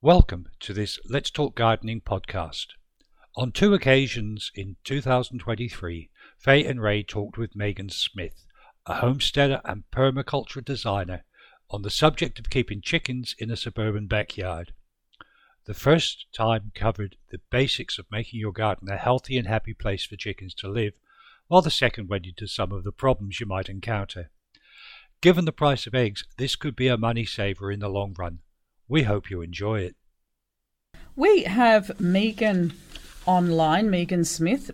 Welcome to this Let's Talk Gardening podcast. On two occasions in 2023, Faye and Ray talked with Megan Smith, a homesteader and permaculture designer, on the subject of keeping chickens in a suburban backyard. The first time covered the basics of making your garden a healthy and happy place for chickens to live, while the second went into some of the problems you might encounter. Given the price of eggs, this could be a money saver in the long run. We hope you enjoy it. We have Megan online, Megan Smith.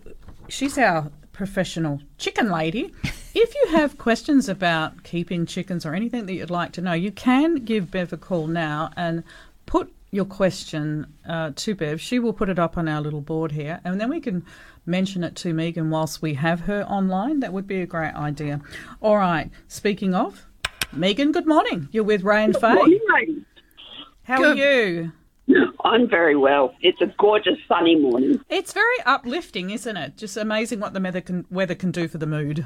She's our professional chicken lady. If you have questions about keeping chickens or anything that you'd like to know, you can give Bev a call now and put your question uh, to Bev. She will put it up on our little board here, and then we can mention it to Megan whilst we have her online. That would be a great idea. All right. Speaking of, Megan, good morning. You're with Ray and Good Faye. morning, ladies. How Good. are you? I'm very well. It's a gorgeous sunny morning. It's very uplifting, isn't it? Just amazing what the weather can, weather can do for the mood.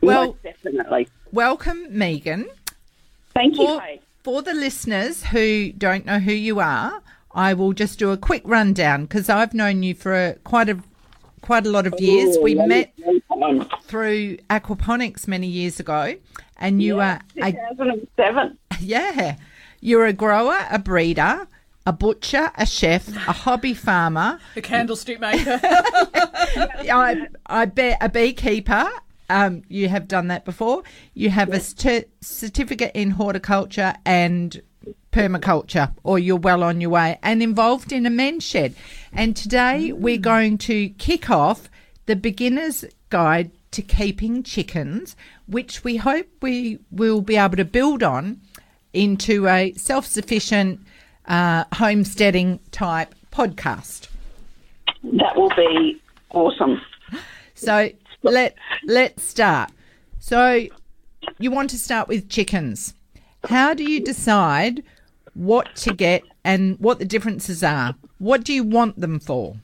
Well- Most definitely. Welcome, Megan. Thank you, For, for the listeners who don't know who you are, I will just do a quick rundown because I've known you for a, quite a quite a lot of years. Ooh, we met um, through aquaponics many years ago, and you Yeah, are a 2007. yeah, you're a grower, a breeder, a butcher, a chef, a hobby farmer. a candlestick maker. I I bet a beekeeper. Um, you have done that before. You have a cer- certificate in horticulture and permaculture, or you're well on your way, and involved in a men's shed. And today we're going to kick off the beginner's guide to keeping chickens, which we hope we will be able to build on into a self-sufficient uh, homesteading type podcast. That will be awesome. So let let's start. So you want to start with chickens. How do you decide what to get and what the differences are? What do you want them for?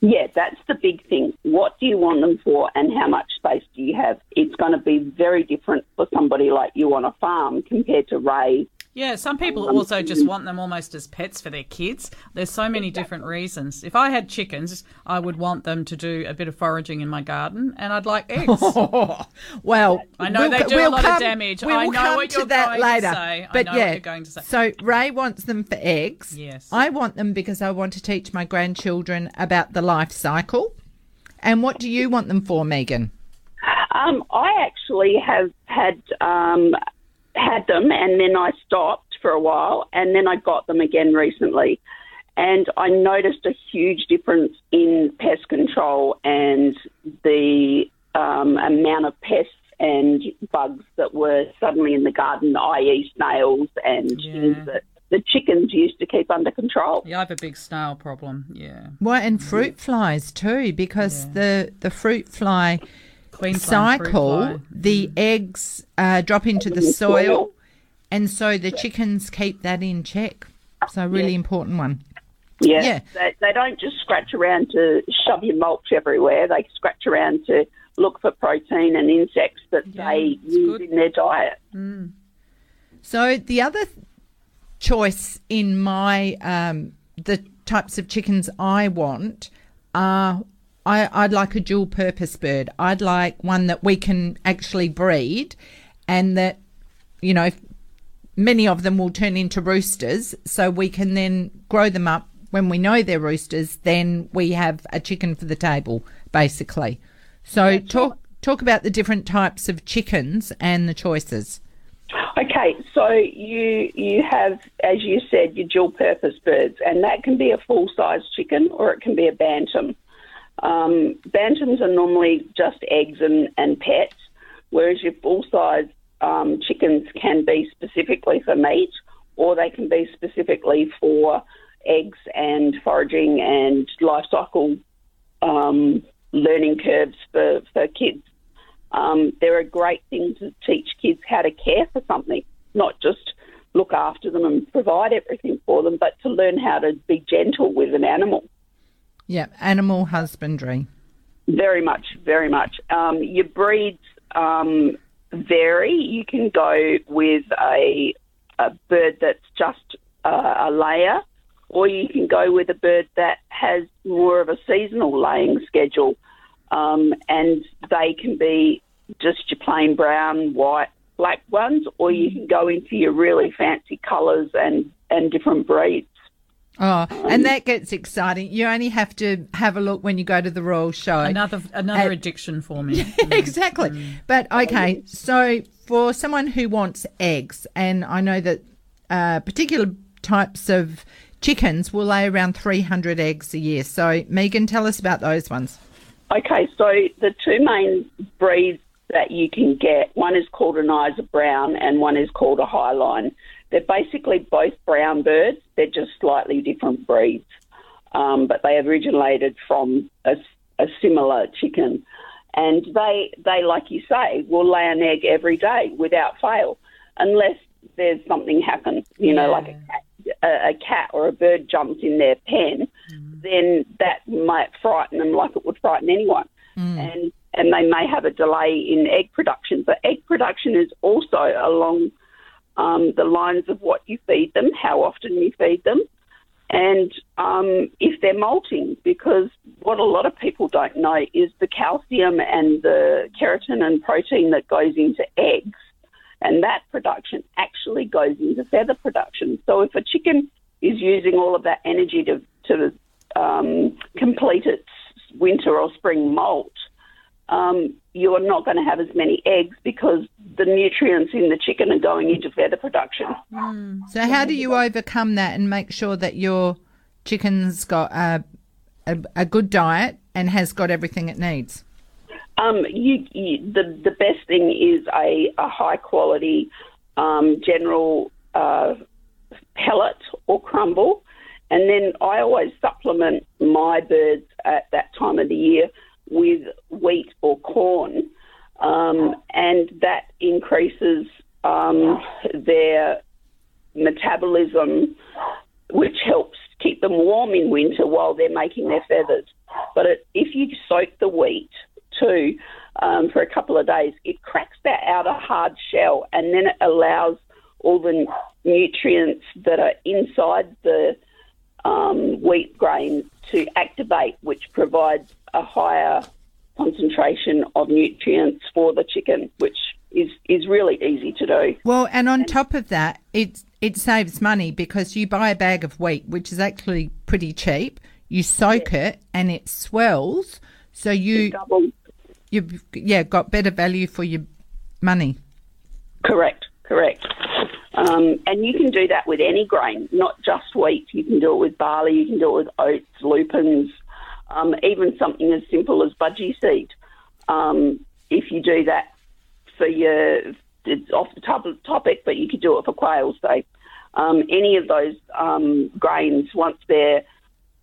Yeah, that's the big thing. What do you want them for and how much space do you have? It's going to be very different for somebody like you on a farm compared to Ray. Yeah, some people also just want them almost as pets for their kids. There's so many different reasons. If I had chickens, I would want them to do a bit of foraging in my garden, and I'd like eggs. well, I know they do a lot of damage. We I will know come what to you're that going to later. say. I But know what yeah, you're going to say. so Ray wants them for eggs. Yes. I want them because I want to teach my grandchildren about the life cycle. And what do you want them for, Megan? Um, I actually have had um, had them, and then I stopped for a while, and then I got them again recently, and I noticed a huge difference in pest control and the um, amount of pests and bugs that were suddenly in the garden, i.e., snails and things that the chickens used to keep under control. yeah, I have a big snail problem. Yeah. Well, and fruit flies too, because the the fruit fly Queensland cycle, the eggs uh, drop into the the soil, soil. and so the chickens keep that in check. So, a really important one. Yeah. Yeah. They, they don't just scratch around to shove your mulch everywhere. They scratch around to look for protein and insects that Yeah, they it's use good. in their diet. So, the other choice in my um, the types of chickens I want are. I, I'd like a dual purpose bird. I'd like one that we can actually breed and that, you know, many of them will turn into roosters. So we can then grow them up. When we know they're roosters then we have a chicken for the table basically. So talk talk about the different types of chickens and the choices. Okay, so you you have, as you said, your dual purpose birds, and that can be a full size chicken or it can be a bantam. Um, bantams are normally just eggs and, and pets, whereas your full size um, chickens can be specifically for meat or they can be specifically for eggs and foraging and life cycle um, learning curves for, for kids. Um, they're a great thing to teach kids how to care for something, not just look after them and provide everything for them, but to learn how to be gentle with an animal. Yeah animal husbandry Very much, very much. Um, your breeds um, vary. You can go with a, a bird that's just uh, a layer, or you can go with a bird that has more of a seasonal laying schedule, um, and they can be just your plain brown, white, black ones, or you can go into your really fancy colours and, and different breeds. Oh, and that gets exciting. You only have to have a look when you go to the Royal Show. Another another And- addiction for me. exactly. But okay, so for someone who wants eggs, and I know that uh, particular types of chickens will lay around 300 eggs a year. So, Megan, tell us about those ones. Okay, so the two main breeds that you can get one is called an Isa Brown and one is called a Hy-Line. They're basically both brown birds, they're just slightly different breeds, um, but they originated from a, a similar chicken. And they, they, like you say, will lay an egg every day without fail, unless there's something happens, you know, like a cat, a, a cat or a bird jumps in their pen, then that might frighten them like it would frighten anyone. And and they may have a delay in egg production. But egg production is also along um, the lines of what you feed them, how often you feed them, and um, if they're molting. Because what a lot of people don't know is the calcium and the keratin and protein that goes into eggs, and that production actually goes into feather production. So if a chicken is using all of that energy to to um, complete its winter or spring molt, um, you are not going to have as many eggs because the nutrients in the chicken are going into feather production. So, how do you overcome that and make sure that your chicken's got a, a, a good diet and has got everything it needs? Um, you, you, the the best thing is a, a high quality um, general uh, pellet or crumble, and then I always supplement my birds at that time of the year with wheat or corn, um, and that increases um, their metabolism, which helps keep them warm in winter while they're making their feathers. But it, if you soak the wheat too um, for a couple of days, it cracks that outer hard shell, and then it allows all the nutrients that are inside the um, wheat grain to activate, which provides a higher concentration of nutrients for the chicken, which is, is really easy to do. Well, and on top of that, it it saves money because you buy a bag of wheat, which is actually pretty cheap. You soak it, and it swells, so you you've yeah got better value for your money. Correct, correct. Um, and you can do that with any grain, not just wheat. You can do it with barley, you can do it with oats, lupins, um, even something as simple as budgie seed. Um, if you do that for your, it's off the top topic, but you could do it for quails day. Um, any of those um, grains, once they're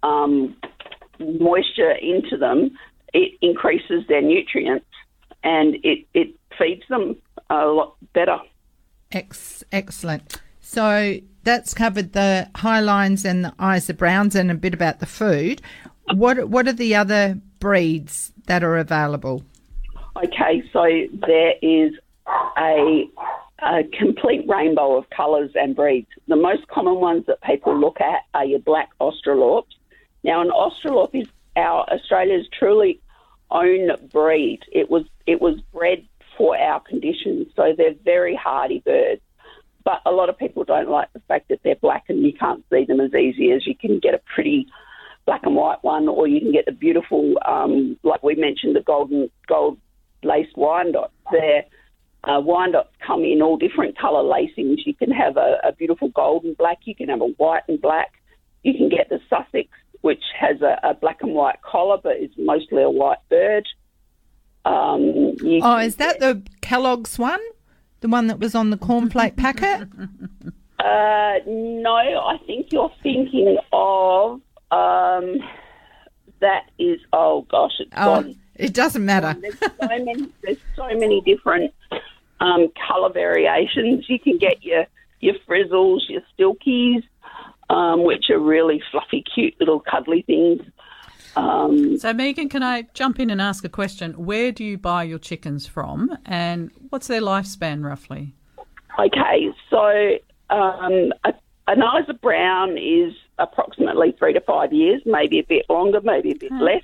um, moisture into them, it increases their nutrients and it, it feeds them a lot better. Ex- excellent. So that's covered the Hy-Lines and the eyes, Isa Browns and a bit about the food. What what are the other breeds that are available? Okay, so there is a, a complete rainbow of colours and breeds. The most common ones that people look at are your black Australorps. Now, an Australorp is our Australia's truly own breed. It was it was bred for our conditions, so they're very hardy birds. But a lot of people don't like the fact that they're black and you can't see them as easy as you can get a pretty black and white one, or you can get the beautiful, um, like we mentioned, the golden gold laced Wyandottes. there. uh, Wyandottes come in all different colour lacings. You can have a, a beautiful gold and black. You can have a white and black. You can get the Sussex, which has a, a black and white collar, but is mostly a white bird. Um, Oh, is that the Kellogg's one? The one that was on the cornflake packet? Uh, no, I think you're thinking of um, that is oh gosh, it's Oh, gone. it doesn't matter. There's so many. There's so many different um, colour variations. You can get your your frizzles, your silkies, um, which are really fluffy, cute little cuddly things. Um, So, Megan, can I jump in and ask a question? Where do you buy your chickens from, and what's their lifespan roughly? Okay, so um, a an Isa Brown is approximately three to five years, maybe a bit longer, maybe a bit less.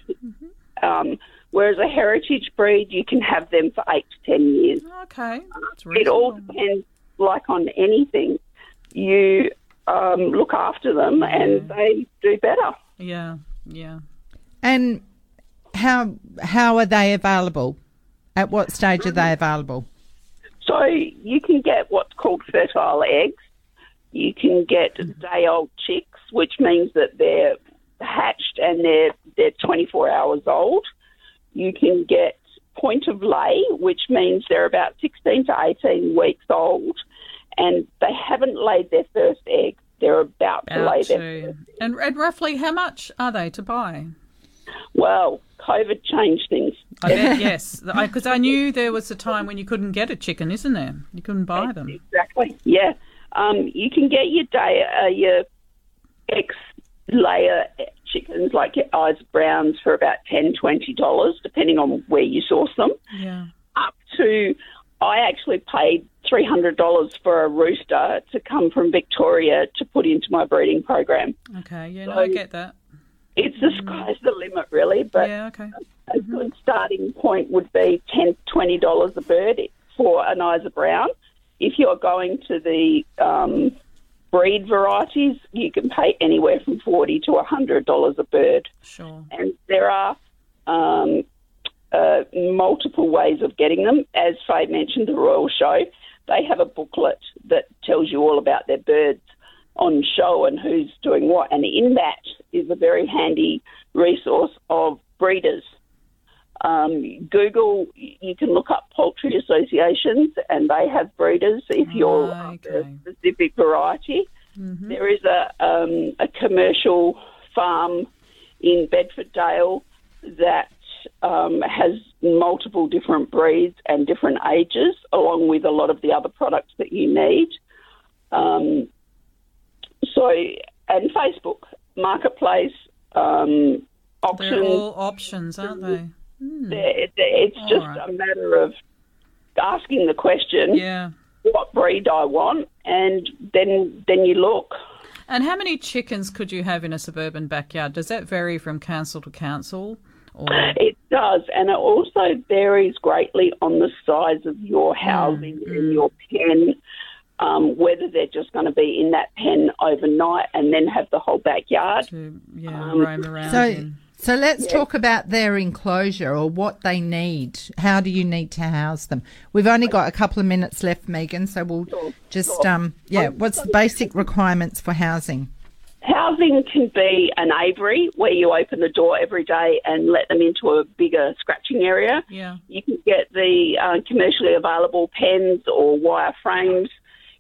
Um, whereas a heritage breed, you can have them for eight to ten years. Okay. That's It all depends, like on anything. You um, look after them and they do better. Yeah, yeah. And how how are they available? At what stage are they available? So you can get what's called fertile eggs. You can get day old chicks, which means that they're hatched and they're they're 24 hours old. You can get point of lay, which means they're about 16 to 18 weeks old, and they haven't laid their first egg. They're about to lay Out their to, and, and roughly how much are they to buy? Well, COVID changed things. I bet yes, because I, knew there was a time when you couldn't get a chicken, isn't there? You couldn't buy them. Exactly. Yeah. Um, you can get your day, uh, your ex layer chickens like your Isa Browns for about $10, $20, depending on where you source them. Yeah. Up to, I actually paid $300 for a rooster to come from Victoria to put into my breeding program. Okay. Yeah. No, I get that. It's the sky's the limit, really, but Yeah. Okay. a good starting point would be $10, $20 a bird for an Isa Brown. If you're going to the um, breed varieties, you can pay anywhere from 40 to $100 a bird. Sure. And there are um, uh, multiple ways of getting them. As Faye mentioned, the Royal Show, they have a booklet that tells you all about their birds on show and who's doing what. And in that is a very handy resource of breeders. Um, Google, you can look up poultry associations and they have breeders if you're after a specific variety. There is a, um, a commercial farm in Bedfordale that um, has multiple different breeds and different ages, along with a lot of the other products that you need. Um, so, and Facebook Marketplace um, auctions. They're all options, aren't they? They're- they're- it's All just right. a matter of asking the question, Yeah. what breed I want, and then then you look. And how many chickens could you have in a suburban backyard? Does that vary from council to council? Or It does, and it also varies greatly on the size of your housing and your pen. Um, whether they're just going to be in that pen overnight and then have the whole backyard. to yeah, Um, roam around So in? So let's talk about their enclosure or what they need. How do you need to house them? We've only got a couple of minutes left, Megan, so we'll just um yeah, what's the basic requirements for housing? Housing can be an aviary where you open the door every day and let them into a bigger scratching area. Yeah. You can get the uh, commercially available pens or wire frames.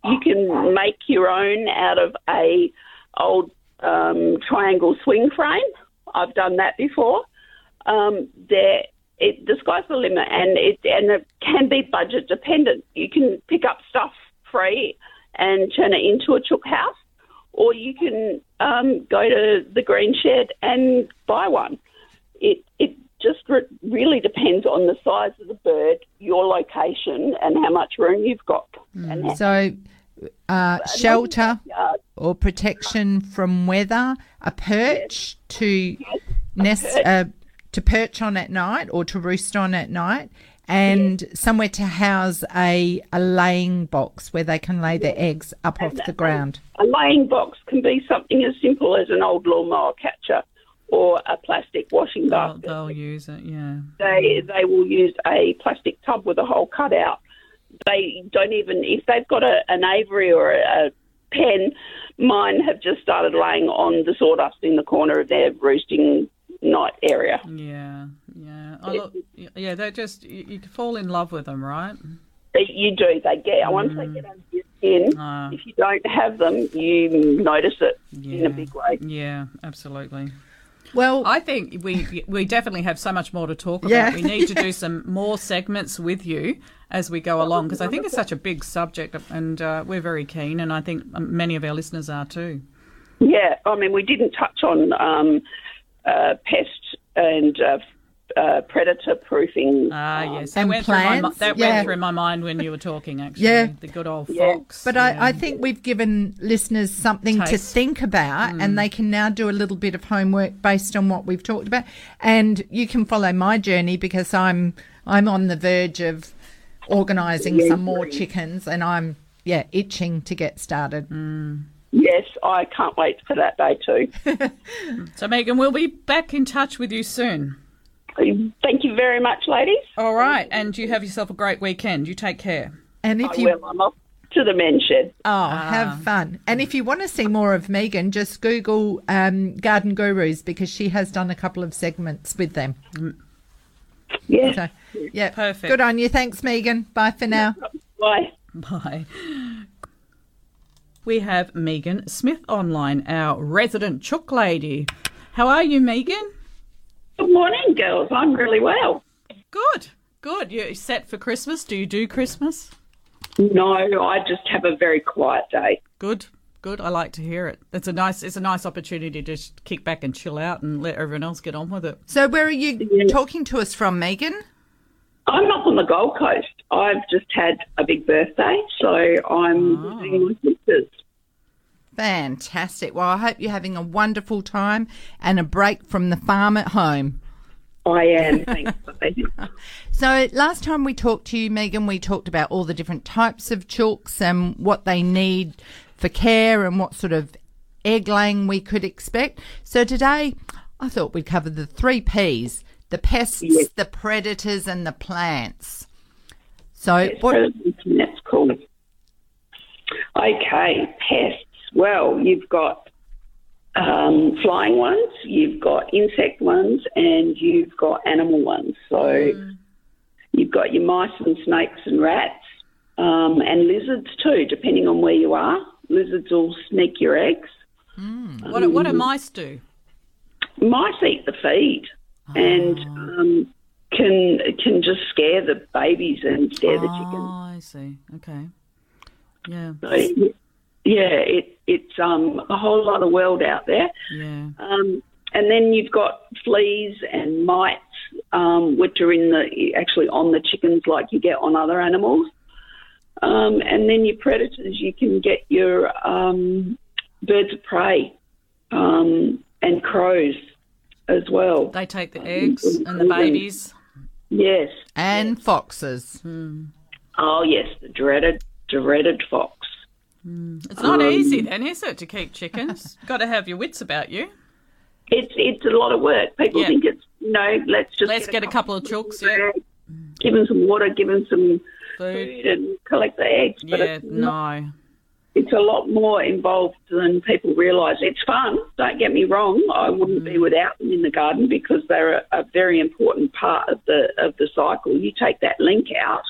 You can make your own out of a old um, triangle swing frame. I've done that before. Um, there, it, the sky's the limit, and it and it can be budget dependent. You can pick up stuff free and turn it into a chook house, or you can um, go to the green shed and buy one. It it just re- really depends on the size of the bird, your location, and how much room you've got. And So uh, shelter or protection from weather, a perch to nest uh, to perch on at night or to roost on at night, and somewhere to house a a laying box where they can lay their eggs up off the ground. a laying box can be something as simple as an old lawnmower catcher or a plastic washing They'll, basket. they'll use it. Yeah. they they will use a plastic tub with a hole cut out. They don't even if they've got a, an aviary or a, a pen. Mine have just started laying on the sawdust in the corner of their roosting night area. Yeah. Yeah. Oh, look, yeah. They just you, you fall in love with them, right? You do. They get once they get under your skin. Ah. if you don't have them, you notice it in a big way. Yeah. Absolutely. Well, I think we we definitely have so much more to talk about. Yeah. We need to do some more segments with you as we go along because I think it's such a big subject and uh, we're very keen, and I think many of our listeners are too. Yeah, I mean, we didn't touch on um, uh, pest and uh, uh, predator proofing. Ah, um, yes. That, and went through, my, plants, that yeah. went through my mind when you were talking, actually. Yeah. The good old Yeah. fox. But yeah. I, I think we've given listeners something to think about, and they can now do a little bit of homework based on what we've talked about. And you can follow my journey because I'm I'm on the verge of organising Yeah, some more chickens, and I'm yeah itching to get started. Yes, I can't wait for that day too. So, Megan, we'll be back in touch with you soon. Thank you very much, ladies. All right. And you have yourself a great weekend. You take care. And if I you will. I'm off to the men's shed. Oh, have fun. And if you want to see more of Megan, just Google um, Garden Gurus because she has done a couple of segments with them. Yes. So, yeah. Perfect. Good on you. Thanks, Megan. Bye for now. Bye. Bye. We have Megan Smith online, our resident chook lady. How are you, Megan? Good morning, girls. I'm really well. Good. Good. You're set for Christmas? Do you do Christmas? No, I just have a very quiet day. Good. Good. I like to hear it. It's a nice. It's a nice opportunity to just kick back and chill out and let everyone else get on with it. So, where are you talking to us from, Megan? I'm up on the Gold Coast. I've just had a big birthday, so I'm ah. visiting my sisters. Fantastic. Well, I hope you're having a wonderful time and a break from the farm at home. I am. Thanks. So, last time we talked to you, Megan, we talked about all the different types of chooks and what they need for care and what sort of egg laying we could expect. So, today I thought we'd cover the three P's the pests, Yes. the predators, and the plants. So, Yes, what, that's cool. Okay, pests. Well, you've got um, flying ones, you've got insect ones, and you've got animal ones. So you've got your mice and snakes and rats, um, and lizards too, depending on where you are. Lizards will sneak your eggs. What do- What do mice do? Mice eat the feed and um, can can just scare the babies and scare the chickens. Oh, I see. Okay. Yeah. So, yeah, it, it's um, a whole lot of world out there. Yeah. Um, and then you've got fleas and mites, um, which are in the actually on the chickens like you get on other animals. Um, and then your predators, you can get your um, birds of prey um, and crows as well. They take the eggs and the babies. Yes. and foxes. Oh, yes, the dreaded, dreaded fox. It's not easy then, is it, to keep chickens? Got to have your wits about you. It's it's a lot of work. People Yeah. think it's you know let's just Let's get a couple of chooks, yeah. give them some water, give them some Food. food, and collect the eggs. But Yeah, it's, not, no. it's a lot more involved than people realise. It's fun. Don't get me wrong. I wouldn't Mm. be without them in the garden because they're a, a very important part of the of the cycle. You take that link out,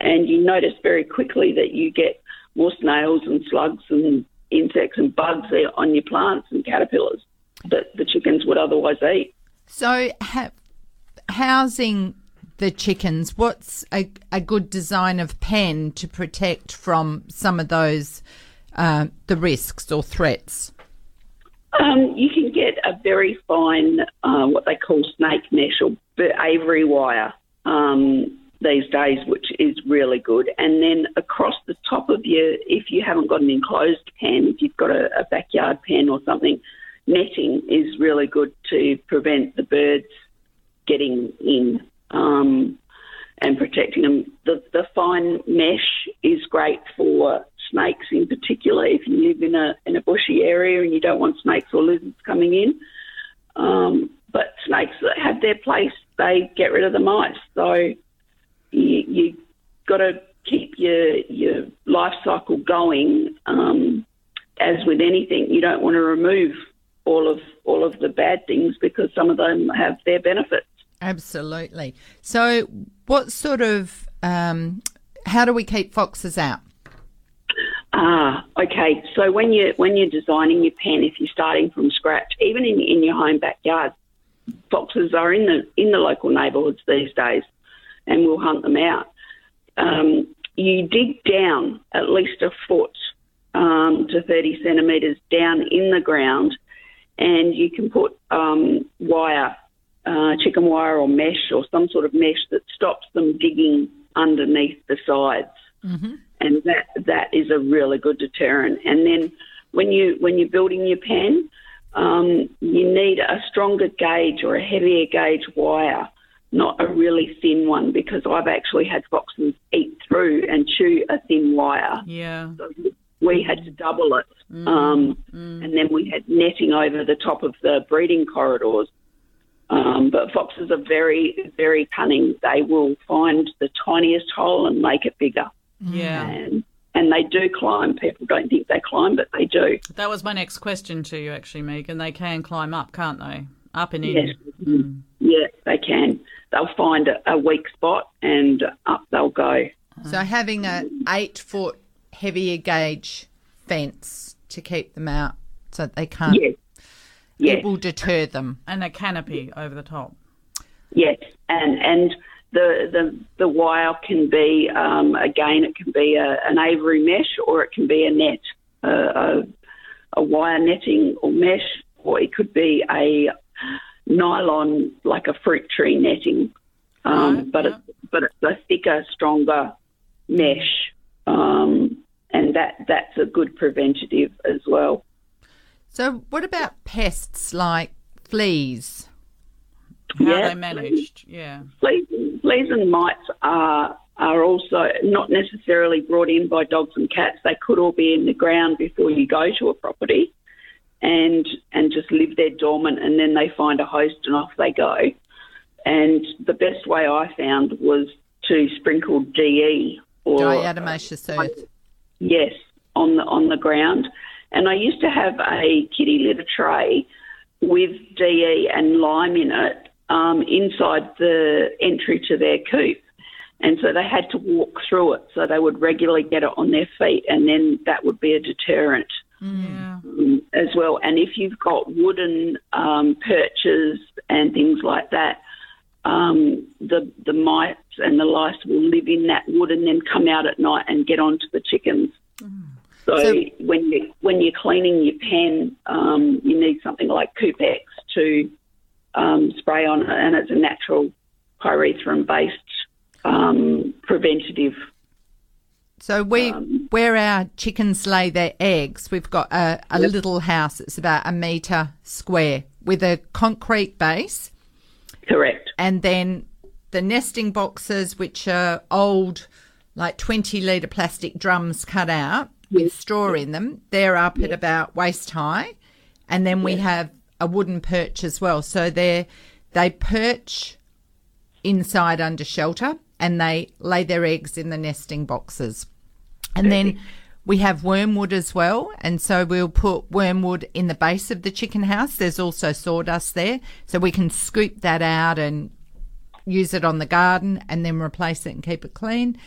and you notice very quickly that you get more snails and slugs and insects and bugs there on your plants and caterpillars that the chickens would otherwise eat. So, ha- housing the chickens, what's a, a good design of pen to protect from some of those uh, the risks or threats? Um, you can get a very fine, uh, what they call snake mesh or aviary wire um, these days, which is really good. And then across the top of your, if you haven't got an enclosed pen, if you've got a, a backyard pen or something, netting is really good to prevent the birds getting in um, and protecting them. The, the fine mesh is great for snakes in particular if you live in a in a bushy area and you don't want snakes or lizards coming in. Um, but snakes that have their place, they get rid of the mice. So you, you got to keep your your life cycle going. Um, as with anything, you don't want to remove all of all of the bad things because some of them have their benefits. Absolutely. So, what sort of um, how do we keep foxes out? Ah, okay. So when you when you're designing your pen, if you're starting from scratch, even in in your home backyard, foxes are in the in the local neighbourhoods these days, and we'll hunt them out. Um, you dig down at least a foot um, to 30 centimetres down in the ground, and you can put um, wire uh, chicken wire or mesh or some sort of mesh that stops them digging underneath the sides, Mm-hmm. and that that is a really good deterrent. And then when you when you're building your pen, um, you need a stronger gauge or a heavier gauge wire, not a really thin one, because I've actually had foxes eat through and chew a thin wire. Yeah. So we had to double it, um, and then we had netting over the top of the breeding corridors. Um, but foxes are very, very cunning. They will find the tiniest hole and make it bigger, Yeah. and and they do climb. People don't think they climb, but they do. That was my next question to you, actually, Megan. They can climb up, can't they? Up and in. Yes, yeah, they can. They'll find a, a weak spot and up they'll go. So having a eight foot heavier gauge fence to keep them out so that they can't. Yes, yes. It will deter them. And a canopy over the top. Yes, and and the the the wire can be um, again it can be a, an aviary mesh or it can be a net, a, a, a wire netting or mesh, or it could be a nylon like a fruit tree netting, um, Right, but yeah. it's but it's a thicker, stronger mesh, um, and that that's a good preventative as well. So what about pests like fleas? How Yeah. they managed. Yeah. fleas, fleas and mites are are also not necessarily brought in by dogs and cats. They could all be in the ground before you go to a property, and and just live there dormant, and then they find a host and off they go. And the best way I found was to sprinkle DE or Diatomaceous earth. Yes, on the on the ground. And I used to have a kitty litter tray with DE and lime in it um, inside the entry to their coop. And so they had to walk through it. So they would regularly get it on their feet, and then that would be a deterrent Yeah. um, as well. And if you've got wooden um, perches and things like that, um, the the mice and the lice will live in that wood and then come out at night and get onto the chickens. So, So- when you when you're cleaning your pen, um, you need something like Coopex to um, spray on it, and it's a natural pyrethrum based um, preventative. So we, Um, where our chickens lay their eggs, we've got a, a little house that's about a metre square with a concrete base, Correct. and then the nesting boxes, which are old, like 20 litre plastic drums cut out with straw in them, they're up at about waist high. And then we have a wooden perch as well. So they they perch inside under shelter and they lay their eggs in the nesting boxes. And then we have wormwood as well. And so we'll put wormwood in the base of the chicken house. There's also sawdust there. So we can scoop that out and use it on the garden and then replace it and keep it clean.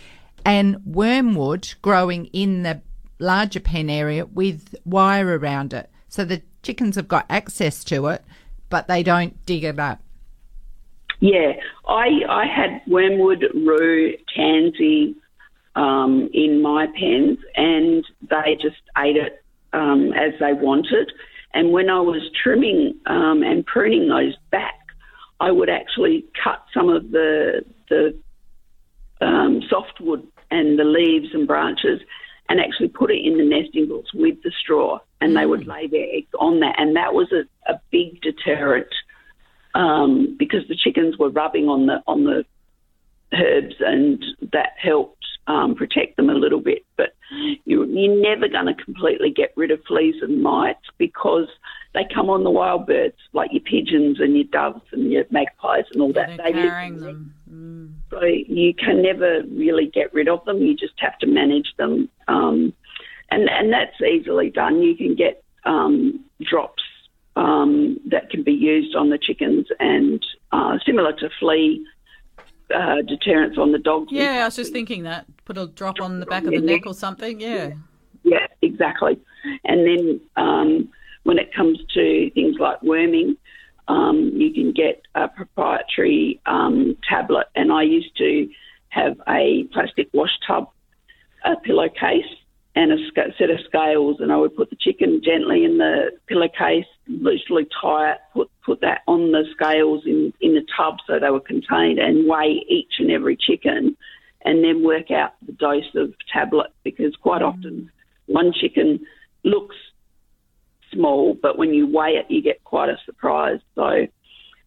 And wormwood growing in the larger pen area with wire around it. So the chickens have got access to it, but they don't dig it up. Yeah, I I had wormwood, rue, tansy um, in my pens, and they just ate it um, as they wanted. And when I was trimming um, and pruning those back, I would actually cut some of the the um, softwood and the leaves and branches, and actually put it in the nesting box with the straw, and they would lay their eggs on that, and that was a, a big deterrent um, because the chickens were rubbing on the on the herbs, and that helped um, protect them a little bit. But you, you're never going to completely get rid of fleas and mites because they come on the wild birds, like your pigeons and your doves and your magpies and all that. They're They carrying them. Mm. So you can never really get rid of them. You just have to manage them, um, and and that's easily done. You can get um, drops um, that can be used on the chickens, and uh, similar to flea uh, deterrents on the dog. Yeah, I was just thinking that. Put a drop on the back of the neck or something. Yeah. Yeah, exactly. And then um, when it comes to things like worming, um, you can get a proprietary um, tablet. And I used to have a plastic wash tub, a pillowcase, and a set of scales. And I would put the chicken gently in the pillowcase, loosely tie it, put put that on the scales in, in the tub so they were contained and weigh each and every chicken and then work out the dose of tablet because quite mm. often one chicken looks small, but when you weigh it, you get quite a surprise. So,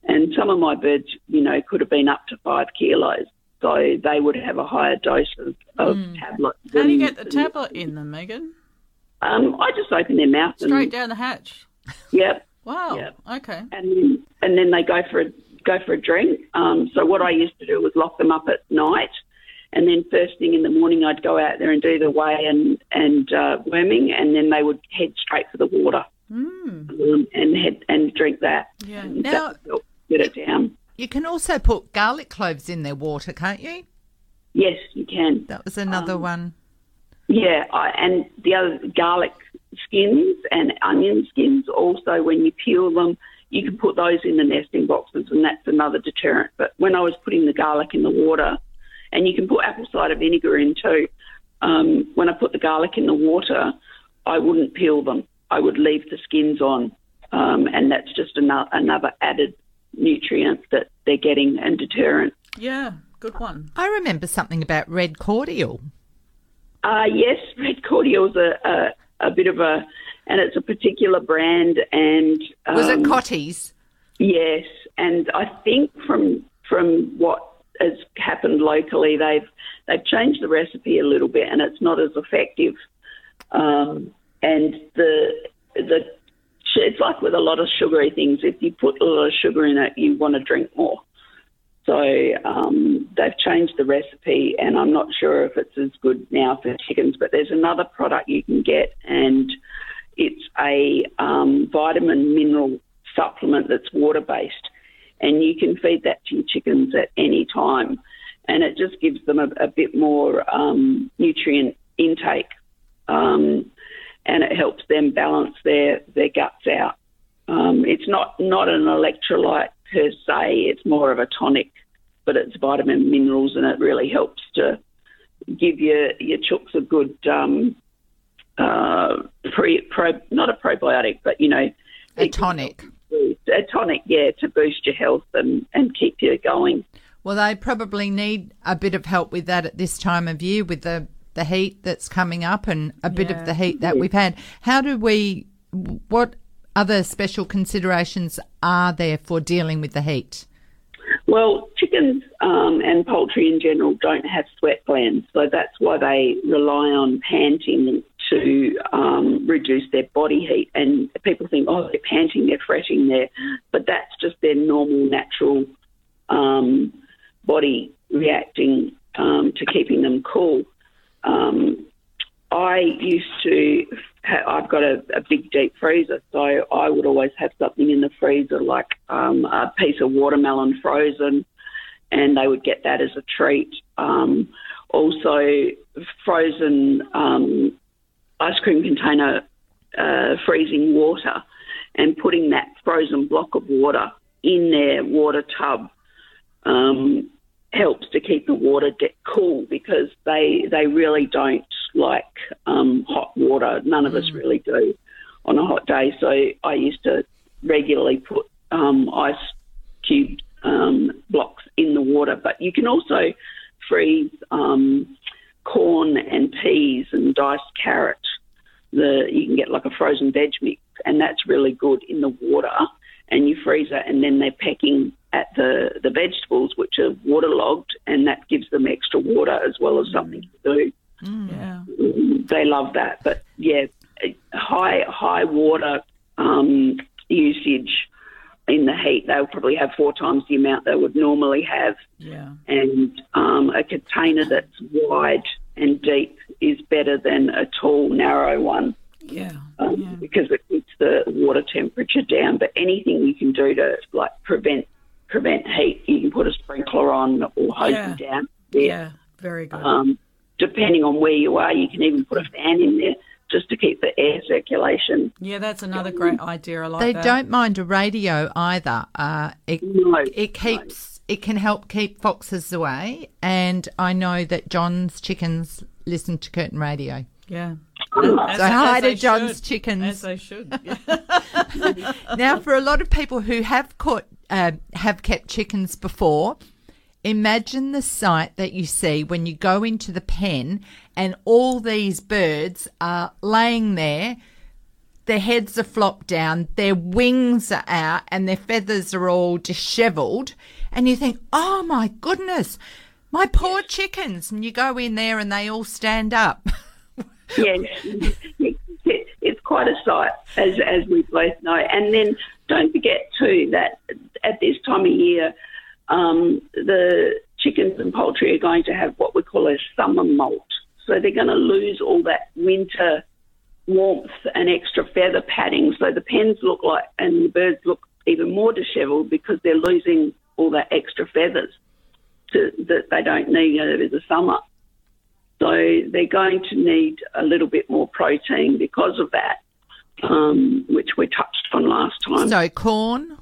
and some of my birds, you know, could have been up to five kilos. So they would have a higher dose of, of tablet. How do you get the tablet in them, Megan? Um, I just open their mouth and Straight down the hatch. Yep, Wow. Yeah. Okay. and then, and then they go for a go for a drink. Um, so what I used to do was lock them up at night, and then first thing in the morning I'd go out there and do the weigh and and uh, worming, and then they would head straight for the water um, and head and drink that. Yeah. And Now- that get it down. You can also put garlic cloves in their water, can't you? Yes, you can. That was another Um, one. Yeah, I, and the other garlic skins and onion skins. Also, when you peel them, you can put those in the nesting boxes, and that's another deterrent. But when I was putting the garlic in the water, and you can put apple cider vinegar in too. Um, when I put the garlic in the water, I wouldn't peel them. I would leave the skins on, um, and that's just another, another added nutrient that they're getting and deterrent. Yeah. Good one. I remember something about red cordial. Uh, yes, red cordial's a, a, a bit of a, and it's a particular brand, and um, Was it Cottee's? Yes, and I think from from what has happened locally, they've they've changed the recipe a little bit, and it's not as effective. Um, and the the it's like with a lot of sugary things. If you put a lot of sugar in it, you want to drink more. So um, they've changed the recipe, and I'm not sure if it's as good now for chickens. But there's another product you can get, and it's a um, vitamin mineral supplement that's water based, and you can feed that to your chickens at any time, and it just gives them a, a bit more um, nutrient intake, um, and it helps them balance their their guts out. Um, it's not not an electrolyte per se; it's more of a tonic, but it's vitamin minerals, and it really helps to give your your chooks a good um, uh, pre pro not a probiotic, but you know A tonic. a tonic, yeah, to boost your health and, and keep you going. Well, they probably need a bit of help with that at this time of year with the, the heat that's coming up and a bit Yeah. of the heat that we've had. How do we, what other special considerations are there for dealing with the heat? Well, chickens um, and poultry in general don't have sweat glands, so that's why they rely on panting to um, reduce their body heat. And people think, oh, they're panting, they're fretting there, but that's just their normal, natural um, body reacting um, to keeping them cool. Um, I used to, ha- I've got a, a big deep freezer, so I would always have something in the freezer like um, a piece of watermelon frozen, and they would get that as a treat. Um, also, frozen um, ice cream container uh, freezing water and putting that frozen block of water in their water tub um, helps to keep the water get cool because they they really don't like um, hot water. None of us really do on a hot day. So I used to regularly put um, ice cube um, blocks in the water, but you can also freeze um, corn and peas and diced carrot. The you can get like a frozen veg mix, and that's really good in the water. And you freeze it, and then they're pecking at the the vegetables, which are waterlogged, and that gives them extra water as well as something to do. Yeah. They love that, but yeah, high high water um, usage in the heat, they'll probably have four times the amount they would normally have Yeah. and um, a container that's wide and deep is better than a tall, narrow one Yeah. um, Yeah. because it keeps the water temperature down. But anything you can do to like prevent prevent heat, you can put a sprinkler on or hose Yeah. it down. there. Yeah. Very good. Um, depending on where you are, you can even put a fan in there just to keep the air circulation. yeah, that's another great idea. I like They that. don't mind a radio either. Uh, it, No, it keeps it can help keep foxes away, and I know that John's chickens listen to Curtin Radio. Yeah. As- So as hi they to John's should. chickens. As they should. Yeah. now, for a lot of people who have caught, uh, have kept chickens before, imagine the sight that you see when you go into the pen and all these birds are laying there. Their heads are flopped down, their wings are out, and their feathers are all dishevelled. And you think, oh my goodness, my poor chickens. And you go in there and they all stand up. yes, it's quite a sight, as as we both know. And then don't forget too that at this time of year, um, the chickens and poultry are going to have what we call a summer molt. So they're going to lose all that winter warmth and extra feather padding. So the pens look like, and the birds look even more dishevelled because they're losing all that extra feathers to, that they don't need over the summer. So they're going to need a little bit more protein because of that, um, which we touched on last time. so, corn.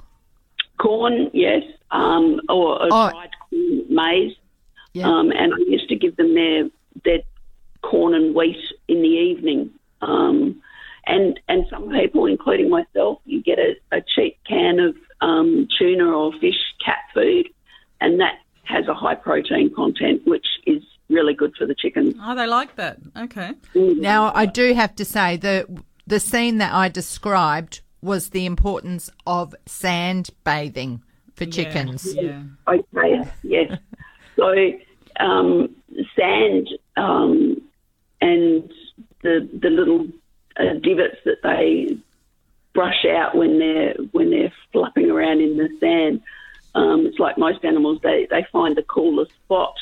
corn, yes, um, or a Oh. dried corn maize. Yeah. Um, and I used to give them their their corn and wheat in the evening. Um, and and some people, including myself, you get a, a cheap can of um, tuna or fish cat food, and that has a high protein content, which is really good for the chickens. oh, they like that. Okay. Now, I do have to say that the scene that I described was the importance of sand bathing for chickens. Yeah. Okay, yes. So um, sand um, and the the little uh, divots that they brush out when they're when they're flapping around in the sand. Um, it's like most animals; they they find the coolest spot,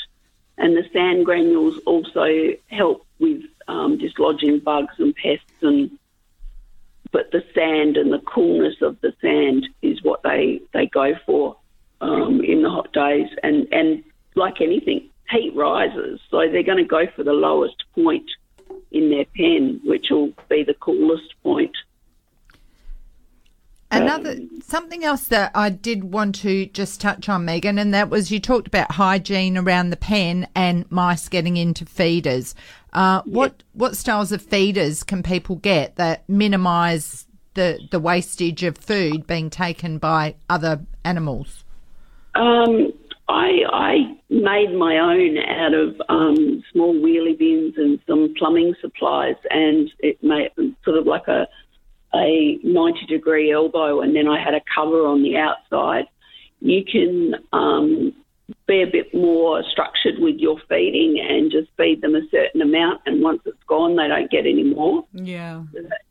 and the sand granules also help with um, dislodging bugs and pests and. But the sand and the coolness of the sand is what they, they go for um, in the hot days. And, and like anything, heat rises. So they're going to go for the lowest point in their pen, which will be the coolest point. Another something else that I did want to just touch on, Megan, and that was you talked about hygiene around the pen and mice getting into feeders. Uh, What what styles of feeders can people get that minimise the the wastage of food being taken by other animals? Um, I, I made my own out of um, small wheelie bins and some plumbing supplies, and it made sort of like a a 90 degree elbow, and then I had a cover on the outside. You can um, be a bit more structured with your feeding and just feed them a certain amount, and once it's gone, they don't get any more Yeah.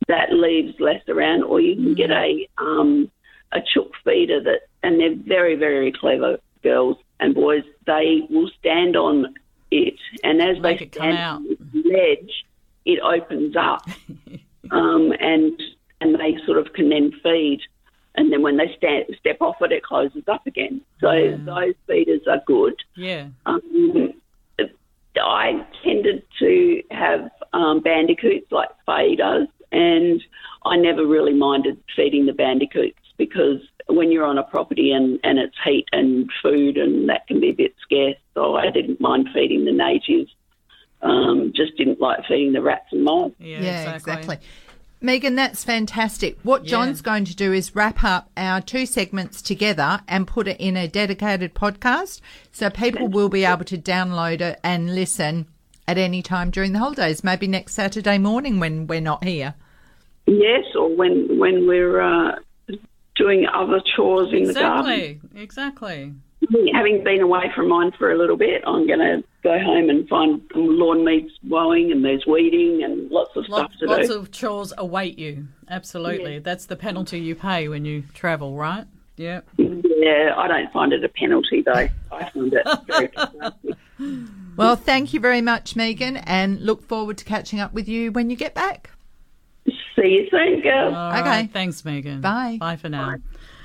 that leaves less around, or you can get a um, a chook feeder that, and they're very very clever girls and boys. They will stand on it, and as Make they come stand on the ledge, it opens up, um, and and they sort of can then feed. And then when they stand, step off it, it closes up again. So those feeders are good. Yeah. Um, I tended to have um, bandicoots like Faye does, and I never really minded feeding the bandicoots because when you're on a property and, and it's heat and food and that can be a bit scarce, so I didn't mind feeding the natives. Um, just didn't like feeding the rats and mice. Yeah, exactly. Megan, that's fantastic. What Yeah. John's going to do is wrap up our two segments together and put it in a dedicated podcast so people will be able to download it and listen at any time during the holidays, maybe next Saturday morning when we're not here. Yes, or when when we're uh, doing other chores in the garden. Exactly. Exactly. Having been away from mine for a little bit, I'm going to go home and find lawn meats mowing and there's weeding and lots of Lots, stuff to lots do. of chores await you. Absolutely. That's the penalty you pay when you travel, right? Yeah. Yeah, I don't find it a penalty though. I find it very productive. Well, thank you very much, Megan, and look forward to catching up with you when you get back. See you soon, girls. All Okay. right. Thanks, Megan. Bye. Bye for now. Bye.